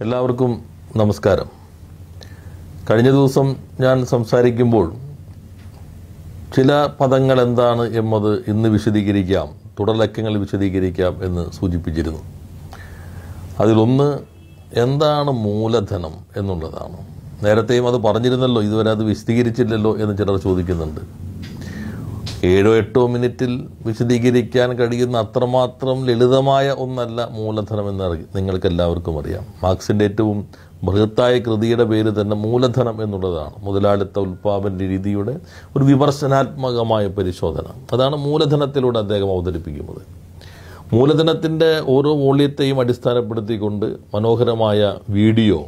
എല്ലാവർക്കും നമസ്കാരം. കഴിഞ്ഞ ദിവസം ഞാൻ സംസാരിക്കുമ്പോൾ ചില പദങ്ങൾ എന്താണ് എന്നത് ഇന്ന് വിശദീകരിക്കാം തുടർലക്കങ്ങൾ വിശദീകരിക്കാം എന്ന് സൂചിപ്പിച്ചിരുന്നു. അതിലൊന്ന് എന്താണ് മൂലധനം എന്നുള്ളതാണ്. നേരത്തെയും അത് പറഞ്ഞിരുന്നല്ലോ ഇതുവരെ അത് വിശദീകരിച്ചില്ലല്ലോ എന്ന് ചിലർ ചോദിക്കുന്നുണ്ട്. ഏഴോ എട്ടോ മിനിറ്റിൽ വിശദീകരിക്കാൻ കഴിയുന്ന അത്രമാത്രം ലളിതമായ ഒന്നല്ല മൂലധനം എന്ന് നിങ്ങൾക്ക് എല്ലാവർക്കും അറിയാം. മാർക്സിന്റെ ഏറ്റവും ബൃഹത്തായ കൃതിയുടെ പേര് തന്നെ മൂലധനം എന്നുള്ളതാണ്. മുതലാളിത്ത ഉൽപാദന രീതിയുടെ ഒരു വിമർശനാത്മകമായ പരിശോധന. അതാണ് മൂലധനത്തിലൂടെ അദ്ദേഹം അവതരിപ്പിക്കുന്നത്. മൂലധനത്തിന്റെ ഓരോ വോള്യത്തെയും അടിസ്ഥാനപ്പെടുത്തിക്കൊണ്ട് മനോഹരമായ വീഡിയോ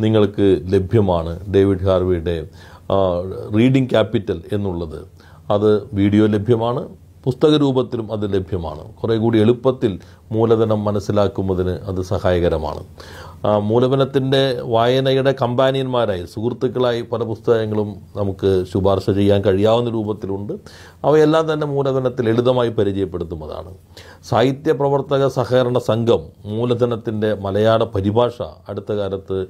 നിങ്ങൾക്ക് ലഭ്യമാണ്. ഡേവിഡ് ഹാർവിയുടെ റീഡിംഗ് ക്യാപിറ്റൽ എന്നുള്ളത്. അത് വീഡിയോ ലഭ്യമാണ് പുസ്തക രൂപത്തിലും അത് ലഭ്യമാണ്. കുറേ കൂടി എളുപ്പത്തിൽ മൂലധനം മനസ്സിലാക്കുന്നതിന് അത് സഹായകരമാണ്. മൂലധനത്തിന്റെ വായനയുടെ കമ്പാനിയന്മാരായി സുഹൃത്തുക്കളായി പല പുസ്തകങ്ങളും നമുക്ക് ശുപാർശ ചെയ്യാൻ കഴിയാവുന്ന രൂപത്തിലുണ്ട്. അവയെല്ലാം തന്നെ മൂലധനത്തിൽ ലളിതമായി പരിചയപ്പെടുത്തുന്നതാണ് സാഹിത്യ പ്രവർത്തക സഹകരണ സംഘം മൂലധനത്തിന്റെ മലയാള പരിഭാഷ അടുത്ത കാലത്ത്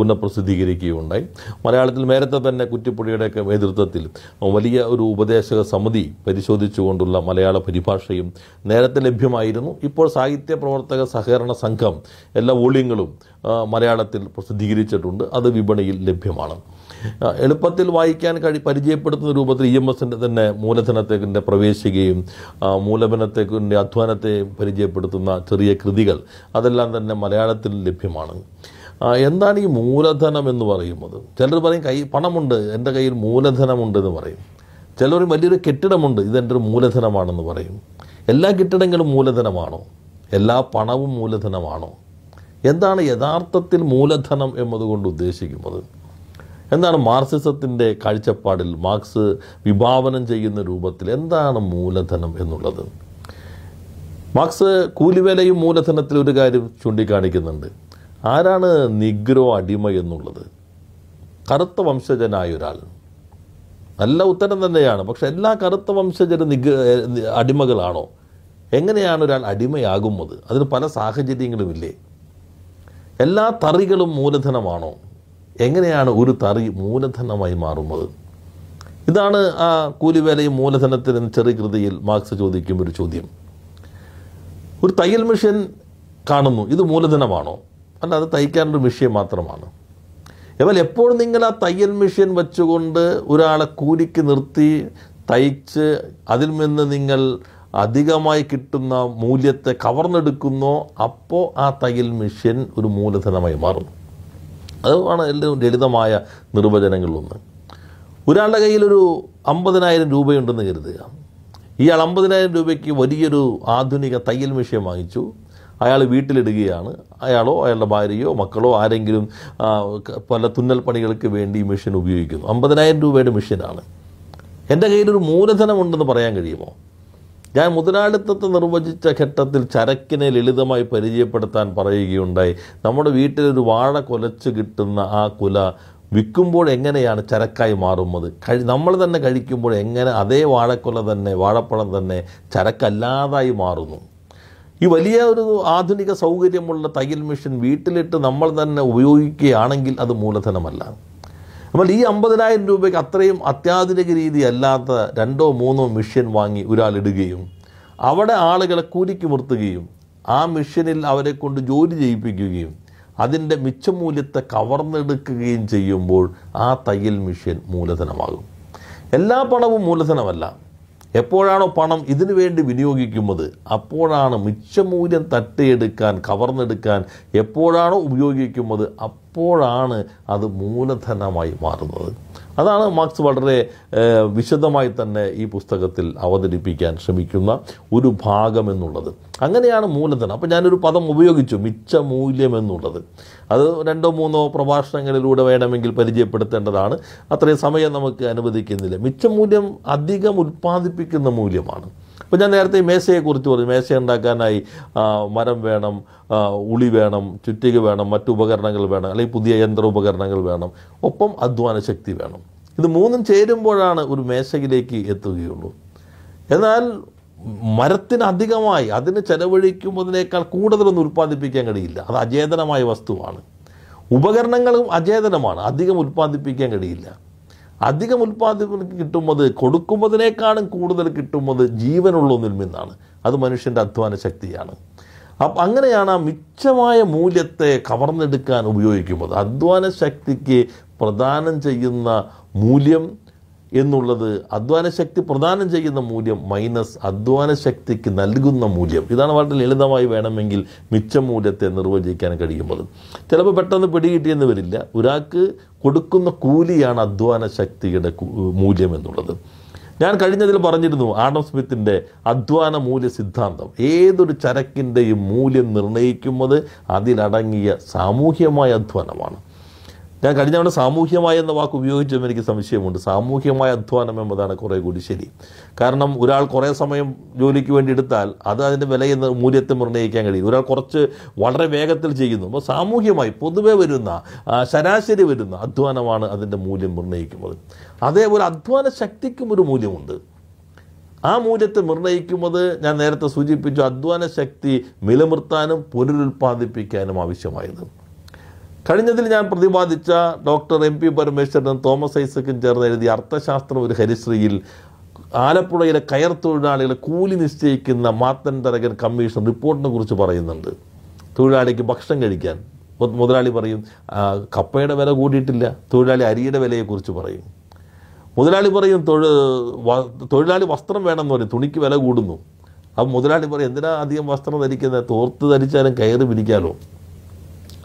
പുനഃപ്രസിദ്ധീകരിക്കുകയുണ്ടായി. മലയാളത്തിൽ നേരത്തെ തന്നെ കുറ്റിപ്പുടിയുടെയൊക്കെ നേതൃത്വത്തിൽ വലിയ ഒരു ഉപദേശക സമിതി പരിശോധിച്ചുകൊണ്ടുള്ള മലയാള പരിഭാഷയും നേരത്തെ ലഭ്യമായിരുന്നു. ഇപ്പോൾ സാഹിത്യ പ്രവർത്തക സഹകരണ സംഘം എല്ലാ വോള്യങ്ങളും മലയാളത്തിൽ പ്രസിദ്ധീകരിച്ചിട്ടുണ്ട്. അത് വിപണിയിൽ ലഭ്യമാണ്. എളുപ്പത്തിൽ വായിക്കാൻ കഴി പരിചയപ്പെടുത്തുന്ന രൂപത്തിൽ ഇ എം എസിന്റെ തന്നെ മൂലധനത്തേക്കിന്റെ പ്രവേശിക്കുകയും മൂലധനത്തേക്കിന്റെ അധ്വാനത്തെയും പരിചയപ്പെടുത്തുന്ന ചെറിയ കൃതികൾ അതെല്ലാം തന്നെ മലയാളത്തിൽ ലഭ്യമാണ്. എന്താണ് ഈ മൂലധനം എന്ന് പറയുന്നത്? ചിലർ പറയും കൈ പണമുണ്ട് എന്റെ കയ്യിൽ മൂലധനമുണ്ട് എന്ന് പറയും. ചിലർ വലിയൊരു കെട്ടിടമുണ്ട് ഇതെന്റെ ഒരു മൂലധനമാണെന്ന് പറയും. എല്ലാ കെട്ടിടങ്ങളും മൂലധനമാണോ? എല്ലാ പണവും മൂലധനമാണോ? എന്താണ് യഥാർത്ഥത്തിൽ മൂലധനം എന്നതുകൊണ്ട് ഉദ്ദേശിക്കുന്നത്? എന്താണ് മാർക്സിസത്തിന്റെ കാഴ്ചപ്പാടിൽ മാർക്സ് വിഭാവനം ചെയ്യുന്ന രൂപത്തിൽ എന്താണ് മൂലധനം എന്നുള്ളത്? മാർക്സ് കൂലിവേലയും മൂലധനത്തിൽ ഒരു കാര്യം ചൂണ്ടിക്കാണിക്കുന്നുണ്ട്. ആരാണ് നിഗ്രോ അടിമ എന്നുള്ളത്? കറുത്ത വംശജനായ ഒരാൾ. നല്ല ഉത്തരം തന്നെയാണ്. പക്ഷെ എല്ലാ കറുത്ത വംശജരും നിഗ അടിമകളാണോ? എങ്ങനെയാണ് ഒരാൾ അടിമയാകുന്നത്? അതിന് പല സാഹചര്യങ്ങളുമില്ലേ? എല്ലാ തറികളും മൂലധനമാണോ? എങ്ങനെയാണ് ഒരു തറി മൂലധനമായി മാറുന്നത്? ഇതാണ് ആ കൂലിവേലയും മൂലധനത്തിന് ചെറിയ കൃതിയിൽ മാർക്സ് ചോദിക്കും ഒരു ചോദ്യം. ഒരു തയ്യൽ മെഷീൻ കാണുന്നു. ഇത് മൂലധനമാണോ? അല്ല അത് തയ്ക്കാനൊരു മെഷീൻ മാത്രമാണ്. എന്നാൽ എപ്പോൾ നിങ്ങൾ ആ തയ്യൽ മെഷീൻ വെച്ചുകൊണ്ട് ഒരാളെ കൂലിക്ക് നിർത്തി തയ്ച്ച് അതിൽ നിന്ന് നിങ്ങൾ അധികമായി കിട്ടുന്ന മൂല്യത്തെ കവർന്നെടുക്കുന്നോ അപ്പോൾ ആ തയ്യൽ മെഷീൻ ഒരു മൂലധനമായി മാറുന്നു. അതാണ് ഏറ്റവും ലളിതമായ നിർവചനങ്ങളിലൊന്ന്. ഒരാളുടെ കയ്യിലൊരു അമ്പതിനായിരം രൂപയുണ്ടെന്ന് കരുതുക. ഇയാൾ അമ്പതിനായിരം രൂപയ്ക്ക് വലിയൊരു ആധുനിക തയ്യൽ മെഷീൻ വാങ്ങിച്ചു. അയാൾ വീട്ടിലിടുകയാണ്. അയാളോ അയാളുടെ ഭാര്യയോ മക്കളോ ആരെങ്കിലും പല തുന്നൽ പണികൾക്ക് വേണ്ടി മെഷീൻ ഉപയോഗിക്കുന്നു. അമ്പതിനായിരം രൂപയുടെ മെഷീനാണ്. എന്റെ കയ്യിലൊരു മൂലധനമുണ്ടെന്ന് പറയാൻ കഴിയുമോ? ഞാൻ മുതലാളിത്തത്തെ നിർവചിച്ച ഘട്ടത്തിൽ ചരക്കിനെ ലളിതമായി പരിചയപ്പെടുത്താൻ പറയുകയുണ്ടായി. നമ്മുടെ വീട്ടിലൊരു വാഴ കൊലച്ച് കിട്ടുന്ന ആ കുല വിൽക്കുമ്പോൾ എങ്ങനെയാണ് ചരക്കായി മാറുന്നത്? കഴി നമ്മൾ തന്നെ കഴിക്കുമ്പോൾ എങ്ങനെ അതേ വാഴക്കൊല തന്നെ വാഴപ്പഴം തന്നെ ചരക്കല്ലാതായി മാറുന്നു? ഈ വലിയ ഒരു ആധുനിക സൗകര്യമുള്ള തയ്യൽ മെഷീൻ വീട്ടിലിട്ട് നമ്മൾ തന്നെ ഉപയോഗിക്കുകയാണെങ്കിൽ അത് മൂലധനമല്ല. നമ്മൾ ഈ അമ്പതിനായിരം രൂപയ്ക്ക് അത്രയും അത്യാധുനിക രീതി അല്ലാത്ത രണ്ടോ മൂന്നോ മെഷീൻ വാങ്ങി ഒരാളിടുകയും അവിടെ ആളുകളെ കൂലിക്ക് നിർത്തുകയും ആ മെഷീനിൽ അവരെ കൊണ്ട് ജോലി ചെയ്യിപ്പിക്കുകയും അതിന്റെ മിച്ചമൂല്യത്തെ കവർന്നെടുക്കുകയും ചെയ്യുമ്പോൾ ആ തയ്യൽ മെഷീൻ മൂലധനമാകും. എല്ലാ പണവും മൂലധനമല്ല. എപ്പോഴാണോ പണം ഇതിനു വേണ്ടി വിനിയോഗിക്കുന്നത് അപ്പോഴാണ് മിച്ചമൂല്യം തട്ടിയെടുക്കാൻ കവർന്നെടുക്കാൻ എപ്പോഴാണോ ഉപയോഗിക്കുന്നത് അപ്പോഴാണ് അത് മൂലധനമായി മാറുന്നത്. അതാണ് മാർക്സ് വളരെ വിശദമായി തന്നെ ഈ പുസ്തകത്തിൽ അവതരിപ്പിക്കാൻ ശ്രമിക്കുന്ന ഒരു ഭാഗം എന്നുള്ളത്. അങ്ങനെയാണ് മൂലധനം. അപ്പോൾ ഞാനൊരു പദം ഉപയോഗിച്ചു മിച്ച മൂല്യം എന്നുള്ളത്. അത് രണ്ടോ മൂന്നോ പ്രഭാഷണങ്ങളിലൂടെ വേണമെങ്കിൽ പരിചയപ്പെടുത്തേണ്ടതാണ്. അത്രയും സമയം നമുക്ക് അനുവദിക്കുന്നില്ല. മിച്ച മൂല്യം അധികം ഉൽപ്പാദിപ്പിക്കുന്ന മൂല്യമാണ്. അപ്പോൾ ഞാൻ നേരത്തെ മേശയെക്കുറിച്ച് പറഞ്ഞു. മേശ ഉണ്ടാക്കാനായി മരം വേണം ഉളി വേണം ചുറ്റിക വേണം മറ്റു ഉപകരണങ്ങൾ വേണം അല്ലെങ്കിൽ പുതിയ യന്ത്ര ഉപകരണങ്ങൾ വേണം ഒപ്പം അധ്വാന ശക്തി വേണം. ഇത് മൂന്നും ചേരുമ്പോഴാണ് ഒരു മേശയിലേക്ക് എത്തുകയുള്ളൂ. എന്നാൽ മരത്തിന് അധികമായി അതിന് ചെലവഴിക്കുമ്പോതിനേക്കാൾ കൂടുതലൊന്നും ഉൽപ്പാദിപ്പിക്കാൻ കഴിയില്ല. അത് അചേതനമായ വസ്തുവാണ്. ഉപകരണങ്ങളും അചേതനമാണ്. അധികം ഉൽപ്പാദിപ്പിക്കാൻ കഴിയില്ല. അധികം ഉൽപ്പാദിപ്പിക്കാൻ കിട്ടുന്നത് കൊടുക്കുന്നതിനേക്കാളും കൂടുതൽ കിട്ടുന്നത് ജീവനുള്ള ഒന്നിൽ നിന്നാണ്. അത് മനുഷ്യന്റെ അധ്വാന ശക്തിയാണ്. അപ്പം അങ്ങനെയാണ് ആ മിച്ചമായ മൂല്യത്തെ കവർന്നെടുക്കാൻ ഉപയോഗിക്കുന്നത്. അധ്വാന ശക്തിക്ക് പ്രദാനം ചെയ്യുന്ന മൂല്യം എന്നുള്ളത് അധ്വാന ശക്തി പ്രദാനം ചെയ്യുന്ന മൂല്യം മൈനസ് അധ്വാന ശക്തിക്ക് നൽകുന്ന മൂല്യം. ഇതാണ് വളരെ ലളിതമായി വേണമെങ്കിൽ മിച്ച മൂല്യത്തെ നിർവചിക്കാൻ കഴിയുന്നത്. ചിലപ്പോൾ പെട്ടെന്ന് പിടികിട്ടിയെന്ന് വരില്ല. ഒരാൾക്ക് കൊടുക്കുന്ന കൂലിയാണ് അധ്വാന ശക്തിയുടെ മൂല്യം എന്നുള്ളത്. ഞാൻ കഴിഞ്ഞതിൽ പറഞ്ഞിരുന്നു ആഡം സ്മിത്തിന്റെ അധ്വാന മൂല്യ സിദ്ധാന്തം. ഏതൊരു ചരക്കിന്റെയും മൂല്യം നിർണയിക്കുന്നത് അതിലടങ്ങിയ സാമൂഹ്യമായ അധ്വാനമാണ്. ഞാൻ കഴിഞ്ഞ തവണ സാമൂഹ്യമായ എന്ന വാക്ക് ഉപയോഗിച്ചും എനിക്ക് സംശയമുണ്ട്. സാമൂഹ്യമായ അധ്വാനം എന്നതാണ് കുറേ കൂടി ശരി. കാരണം ഒരാൾ കുറേ സമയം ജോലിക്ക് വേണ്ടി എടുത്താൽ അത് അതിന്റെ വിലയെന്ന് മൂല്യത്തെ നിർണയിക്കാൻ കഴിയും ഒരാൾ കുറച്ച് വളരെ വേഗത്തിൽ ചെയ്യുന്നു. അപ്പോൾ സാമൂഹ്യമായി പൊതുവെ വരുന്ന ശരാശരി വരുന്ന അധ്വാനമാണ് അതിന്റെ മൂല്യം നിർണയിക്കുന്നത്. അതേപോലെ അധ്വാന ശക്തിക്കും ഒരു മൂല്യമുണ്ട്. ആ മൂല്യത്തെ നിർണയിക്കുന്നത് ഞാൻ നേരത്തെ സൂചിപ്പിച്ചു അധ്വാന ശക്തി നിലനിർത്താനും പുനരുൽപ്പാദിപ്പിക്കാനും ആവശ്യമായത്. കഴിഞ്ഞതിൽ ഞാൻ പ്രതിപാദിച്ച ഡോക്ടർ എം പി പരമേശ്വരനും തോമസ് ഐസക്കും ചേർന്ന് എഴുതിയ അർത്ഥശാസ്ത്രം ഒരു ഹരിശ്രീയിൽ ആലപ്പുഴയിലെ കയർ തൊഴിലാളികളെ കൂലി നിശ്ചയിക്കുന്ന മാത്തൻ തരകൻ കമ്മീഷൻ റിപ്പോർട്ടിനെ കുറിച്ച് പറയുന്നുണ്ട്. തൊഴിലാളിക്ക് ഭക്ഷണം കഴിക്കാൻ. മുതലാളി പറയും "ആ, കപ്പയുടെ വില കൂടിയിട്ടില്ല. തൊഴിലാളി അരിയുടെ വിലയെക്കുറിച്ച് പറയും. മുതലാളി പറയും തൊഴിൽ തൊഴിലാളി വസ്ത്രം വേണമെന്ന് പറയും. തുണിക്ക് വില കൂടുന്നു. അപ്പം മുതലാളി പറയും എന്തിനാ അധികം വസ്ത്രം ധരിക്കുന്നത് തോർത്ത് ധരിച്ചാലും കയറി പിരിക്കാലോ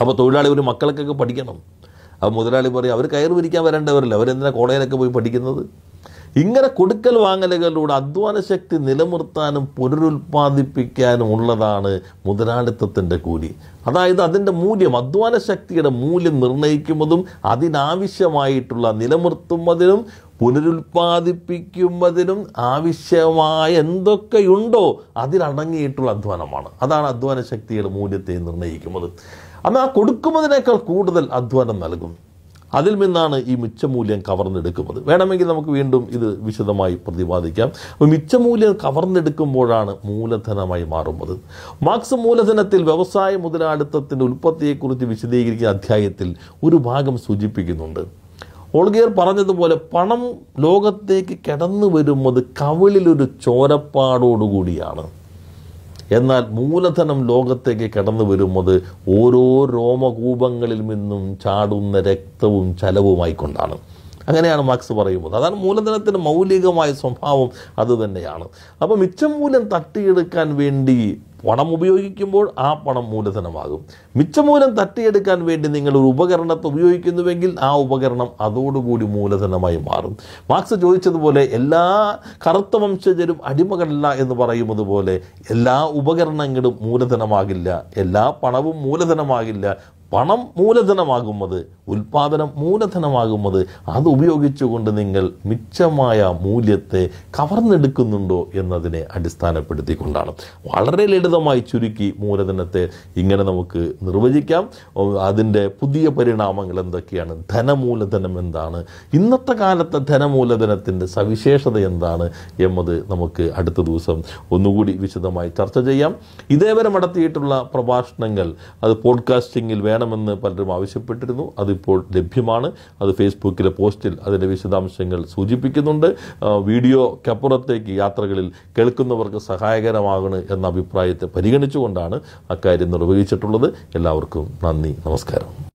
അപ്പോൾ തൊഴിലാളി ഒരു മക്കൾക്കൊക്കെ പഠിക്കണം. അപ്പോൾ മുതലാളി പറയും അവർ കയറി വിരിക്കാൻ വരേണ്ടവരല്ല. അവരെന്തിനാ കോളേജിലൊക്കെ പോയി പഠിക്കുന്നത്? ഇങ്ങനെ കൊടുക്കൽ വാങ്ങലുകളിലൂടെ അധ്വാന ശക്തി നിലനിർത്താനും പുനരുൽപ്പാദിപ്പിക്കാനും ഉള്ളതാണ് മുതലാളിത്തത്തിന്റെ കൂലി. അതായത് അതിന്റെ മൂല്യം അധ്വാന ശക്തിയുടെ മൂല്യം നിർണയിക്കുന്നതും അതിനാവശ്യമായിട്ടുള്ള നിലനിർത്തുന്നതിനും പുനരുൽപ്പാദിപ്പിക്കുന്നതിനും ആവശ്യമായ എന്തൊക്കെയുണ്ടോ അതിലടങ്ങിയിട്ടുള്ള അധ്വാനമാണ്. അതാണ് അധ്വാന ശക്തിയുടെ മൂല്യത്തെ നിർണയിക്കുന്നത്. അന്ന് ആ കൊടുക്കുന്നതിനേക്കാൾ കൂടുതൽ അധ്വാനം നൽകും. അതിൽ നിന്നാണ് ഈ മിച്ചമൂല്യം കവർന്നെടുക്കുന്നത്. വേണമെങ്കിൽ നമുക്ക് വീണ്ടും ഇത് വിശദമായി പ്രതിപാദിക്കാം. അപ്പോൾ മിച്ചമൂല്യം കവർന്നെടുക്കുമ്പോഴാണ് മൂലധനമായി മാറുന്നത്. മാർക്സ് മൂലധനത്തിൽ വ്യവസായ മുതലാളിത്തത്തിന്റെ ഉൽപ്പത്തിയെക്കുറിച്ച് വിശദീകരിക്കുന്ന അധ്യായത്തിൽ ഒരു ഭാഗം സൂചിപ്പിക്കുന്നുണ്ട്. ഓൾഗിയർ പറഞ്ഞതുപോലെ പണം ലോകത്തേക്ക് കിടന്നു വരുന്നത് കവിളിലൊരു ചോരപ്പാടോടുകൂടിയാണ്. എന്നാൽ മൂലധനം ലോകത്തേക്ക് കടന്നു വരുന്നത് ഓരോ രോമകൂപങ്ങളിൽ നിന്നും ചാടുന്ന രക്തവും ചലവുമായിക്കൊണ്ടാണ്. അങ്ങനെയാണ് മാർക്സ് പറയുന്നത്. അതാണ് മൂലധനത്തിന്റെ മൗലികമായ സ്വഭാവം അതുതന്നെയാണ് അപ്പോൾ മിച്ചം മൂലം തട്ടിയെടുക്കാൻ വേണ്ടി പണം ഉപയോഗിക്കുമ്പോൾ ആ പണം മൂലധനമാകും. മിച്ചമൂലം തട്ടിയെടുക്കാൻ വേണ്ടി നിങ്ങൾ ഒരു ഉപകരണത്തെ ഉപയോഗിക്കുന്നുവെങ്കിൽ ആ ഉപകരണം അതോടുകൂടി മൂലധനമായി മാറും. മാർക്സ് ചോദിച്ചതുപോലെ എല്ലാ കറുത്ത വംശജരും അടിമകളല്ല എന്ന് പറയുന്നത് പോലെ എല്ലാ ഉപകരണങ്ങളും മൂലധനമാകില്ല എല്ലാ പണവും മൂലധനമാകില്ല പണം മൂലധനമാകുന്നത് ഉൽപാദനം മൂലധനമാകുന്നത് അത് ഉപയോഗിച്ചുകൊണ്ട് നിങ്ങൾ മിച്ചമായ മൂല്യത്തെ കവർന്നെടുക്കുന്നുണ്ടോ എന്നതിനെ അടിസ്ഥാനപ്പെടുത്തിക്കൊണ്ടാണ്. വളരെ ലളിതമായി ചുരുക്കി മൂലധനത്തെ ഇങ്ങനെ നമുക്ക് നിർവചിക്കാം. അതിന്റെ പുതിയ പരിണാമങ്ങൾ എന്തൊക്കെയാണ്? ധനമൂലധനം എന്താണ്? ഇന്നത്തെ കാലത്തെ ധനമൂലധനത്തിന്റെ സവിശേഷത എന്താണ് എന്നത് നമുക്ക് അടുത്ത ദിവസം ഒന്നുകൂടി വിശദമായി ചർച്ച ചെയ്യാം. ഇതേവരെ നടത്തിയിട്ടുള്ള പ്രഭാഷണങ്ങൾ അത് പോഡ്കാസ്റ്റിങ്ങിൽ വേണമെന്ന് പലരും ആവശ്യപ്പെട്ടിരുന്നു. അതിപ്പോൾ ലഭ്യമാണ്. അത് ഫേസ്ബുക്കിലെ പോസ്റ്റിൽ അതിന്റെ വിശദാംശങ്ങൾ സൂചിപ്പിക്കുന്നുണ്ട്. വീഡിയോക്കപ്പുറത്തേക്ക് യാത്രകളിൽ കേൾക്കുന്നവർക്ക് സഹായകരമാകണം എന്ന അഭിപ്രായത്തെ പരിഗണിച്ചുകൊണ്ടാണ് അക്കാര്യം നിർവഹിച്ചിട്ടുള്ളത്. എല്ലാവർക്കും നന്ദി. നമസ്കാരം.